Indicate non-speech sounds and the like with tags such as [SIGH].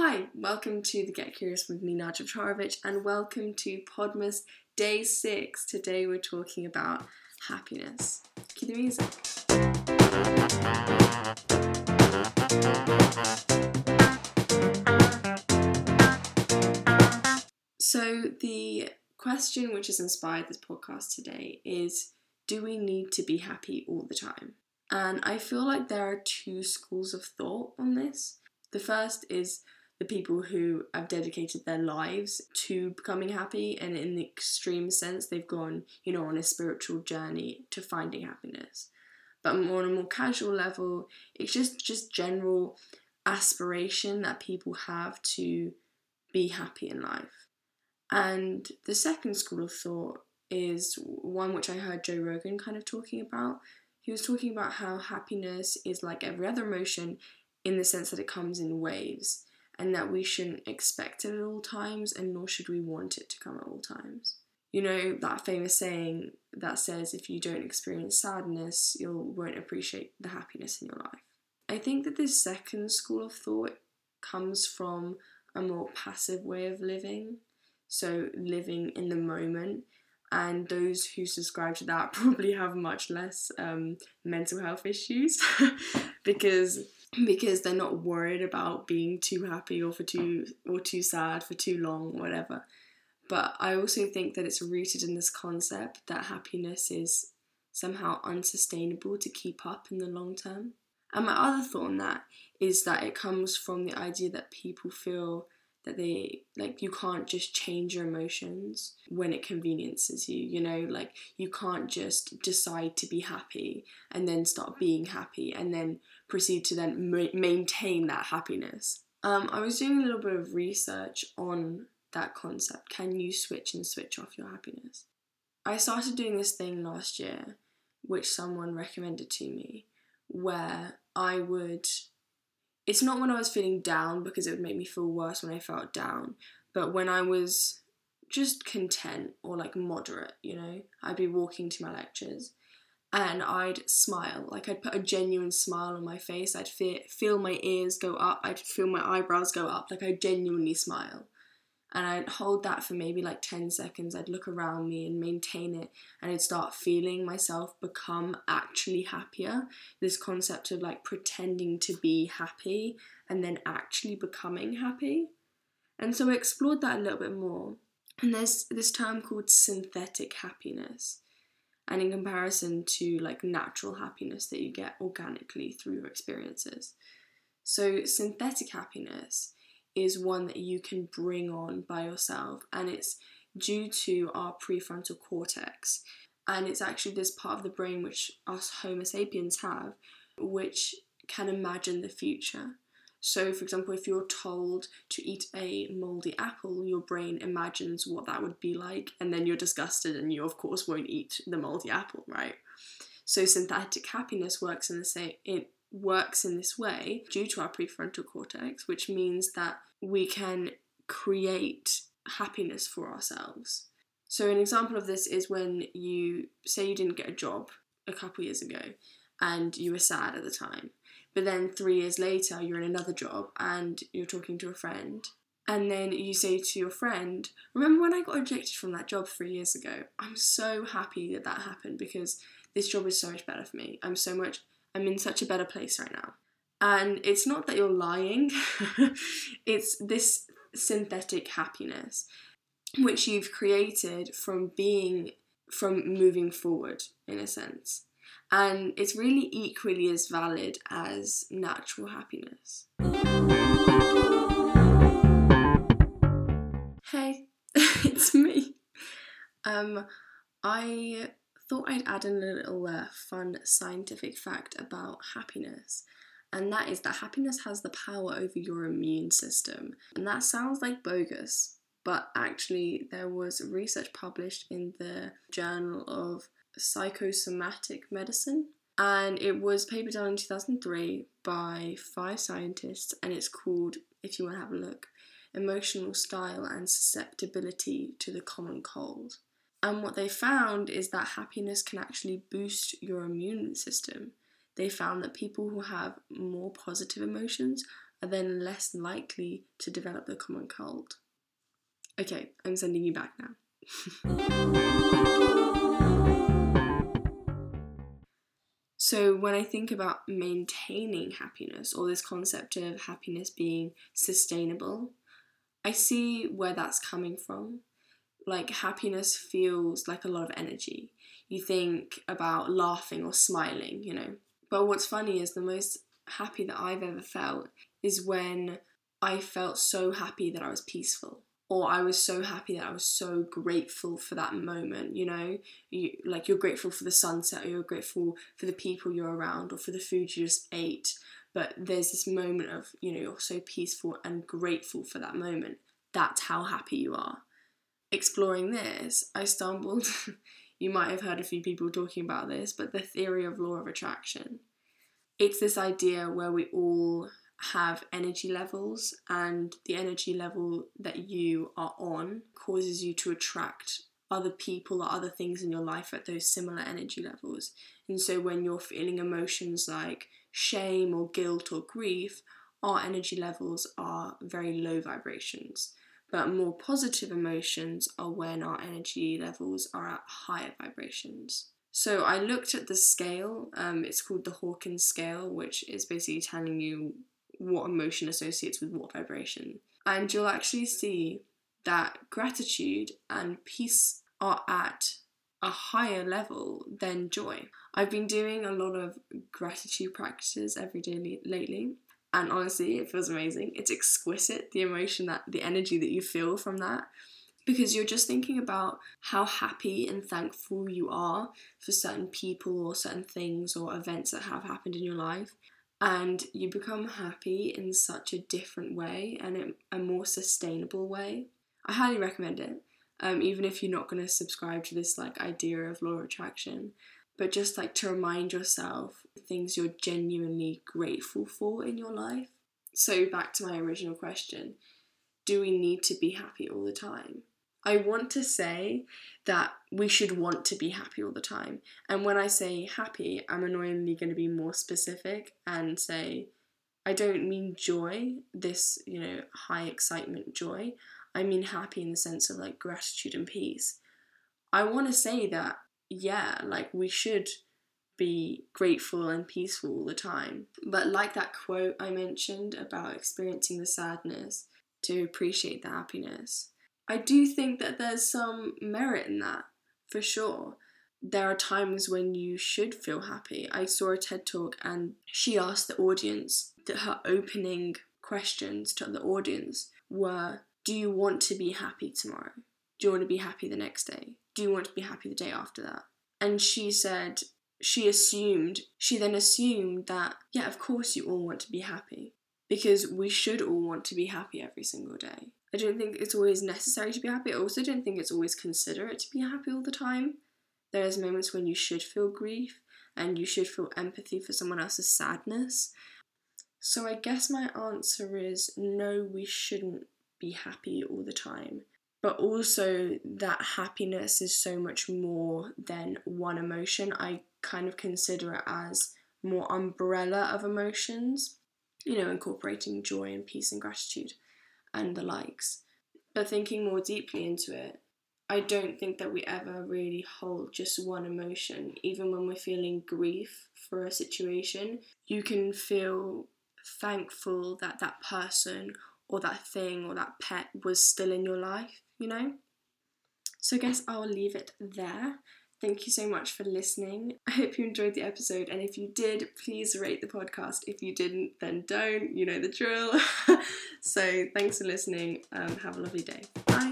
Hi, welcome to the Get Curious with me, Nadia Charovic, and welcome to Podmast Day 6. Today we're talking about happiness. Cue the music. So, the question which has inspired this podcast today is Do we need to be happy all the time? And I feel like there are two schools of thought on this. The first is the people who have dedicated their lives to becoming happy, and in the extreme sense, they've gone, you know, on a spiritual journey to finding happiness. But more on a more casual level, it's just just general aspiration that people have to be happy in life. And the second school of thought is one which I heard Joe Rogan kind of talking about. He was talking about how happiness is like every other emotion in the sense that it comes in waves and that we shouldn't expect it at all times and nor should we want it to come at all times. You know, that famous saying that says if you don't experience sadness, you won't appreciate the happiness in your life. I think that this second school of thought comes from a more passive way of living so living in the moment. And those who subscribe to that [LAUGHS] probably have much less um, mental health issues [LAUGHS] because [CLEARS THROAT] because they're not worried about being too happy or for too or too sad for too long, or whatever. But I also think that it's rooted in this concept that happiness is somehow unsustainable to keep up in the long term. And my other thought on that is that it comes from the idea that people feel that they like you can't just change your emotions when it conveniences you you know? Like you can't just decide to be happy and then start being happy and then proceed to then ma- maintain that happiness. Um, i was doing a little bit of research on that concept. Can you switch and switch off your happiness? I started doing this thing last year which someone recommended to me where i would it's not when I was feeling down because it would make me feel worse when I felt down, but when I was just content or like moderate, you know, I'd be walking to my lectures and I'd smile. Like I'd put a genuine smile on my face. I'd feel, feel my ears go up. I'd feel my eyebrows go up. Like I genuinely smile and I'd hold that for maybe like 10 seconds. I'd look around me and maintain it, and I'd start feeling myself become actually happier. This concept of like pretending to be happy and then actually becoming happy. And so I explored that a little bit more. And there's this term called synthetic happiness. And in comparison to like natural happiness that you get organically through your experiences. So, synthetic happiness is one that you can bring on by yourself, and it's due to our prefrontal cortex. And it's actually this part of the brain which us Homo sapiens have, which can imagine the future. So, for example, if you're told to eat a moldy apple, your brain imagines what that would be like, and then you're disgusted, and you, of course, won't eat the moldy apple, right? So, synthetic happiness works in the same. Works in this way due to our prefrontal cortex, which means that we can create happiness for ourselves. So, an example of this is when you say you didn't get a job a couple years ago and you were sad at the time, but then three years later you're in another job and you're talking to a friend. And then you say to your friend, Remember when I got ejected from that job three years ago? I'm so happy that that happened because this job is so much better for me. I'm so much, I'm in such a better place right now. And it's not that you're lying, [LAUGHS] it's this synthetic happiness which you've created from being, from moving forward in a sense. And it's really equally as valid as natural happiness. Hey, [LAUGHS] it's me. Um, I thought I'd add in a little uh, fun scientific fact about happiness and that is that happiness has the power over your immune system. And that sounds like bogus, but actually, there was research published in the Journal of Psychosomatic Medicine, and it was a paper done in 2003 by five scientists, and it's called, if you want to have a look, Emotional Style and Susceptibility to the Common Cold. And what they found is that happiness can actually boost your immune system they found that people who have more positive emotions are then less likely to develop the common cold. Okay, I'm sending you back now. [LAUGHS] so, when I think about maintaining happiness or this concept of happiness being sustainable, I see where that's coming from. Like, happiness feels like a lot of energy. You think about laughing or smiling, you know. But what's funny is the most happy that I've ever felt is when I felt so happy that I was peaceful or I was so happy that I was so grateful for that moment, you know? You like you're grateful for the sunset or you're grateful for the people you're around or for the food you just ate, but there's this moment of, you know, you're so peaceful and grateful for that moment. That's how happy you are. Exploring this, I stumbled [LAUGHS] you might have heard a few people talking about this, but the theory of law of attraction. It's this idea where we all have energy levels, and the energy level that you are on causes you to attract other people or other things in your life at those similar energy levels. And so when you're feeling emotions like shame or guilt or grief, our energy levels are very low vibrations. But more positive emotions are when our energy levels are at higher vibrations. So I looked at the scale, um, it's called the Hawkins scale, which is basically telling you what emotion associates with what vibration. And you'll actually see that gratitude and peace are at a higher level than joy. I've been doing a lot of gratitude practices every day lately, and honestly, it feels amazing. It's exquisite the emotion that the energy that you feel from that because you're just thinking about how happy and thankful you are for certain people or certain things or events that have happened in your life and you become happy in such a different way and a more sustainable way. I highly recommend it. Um, even if you're not going to subscribe to this like idea of law of attraction, but just like to remind yourself things you're genuinely grateful for in your life. So back to my original question, do we need to be happy all the time? I want to say that we should want to be happy all the time. And when I say happy, I'm annoyingly going to be more specific and say, I don't mean joy, this, you know, high excitement joy. I mean happy in the sense of like gratitude and peace. I want to say that, yeah, like we should be grateful and peaceful all the time. But like that quote I mentioned about experiencing the sadness to appreciate the happiness, I do think that there's some merit in that, for sure. There are times when you should feel happy. I saw a TED talk and she asked the audience that her opening questions to the audience were Do you want to be happy tomorrow? Do you want to be happy the next day? Do you want to be happy the day after that? And she said, she assumed, she then assumed that, yeah, of course you all want to be happy because we should all want to be happy every single day. I don't think it's always necessary to be happy. I also don't think it's always considerate to be happy all the time. There's moments when you should feel grief and you should feel empathy for someone else's sadness. So I guess my answer is no, we shouldn't be happy all the time. But also, that happiness is so much more than one emotion. I kind of consider it as more umbrella of emotions, you know, incorporating joy and peace and gratitude and the likes. But thinking more deeply into it, I don't think that we ever really hold just one emotion. Even when we're feeling grief for a situation, you can feel thankful that that person or that thing or that pet was still in your life, you know? So I guess I'll leave it there. Thank you so much for listening. I hope you enjoyed the episode. And if you did, please rate the podcast. If you didn't, then don't. You know the drill. [LAUGHS] so thanks for listening. Um, have a lovely day. Bye.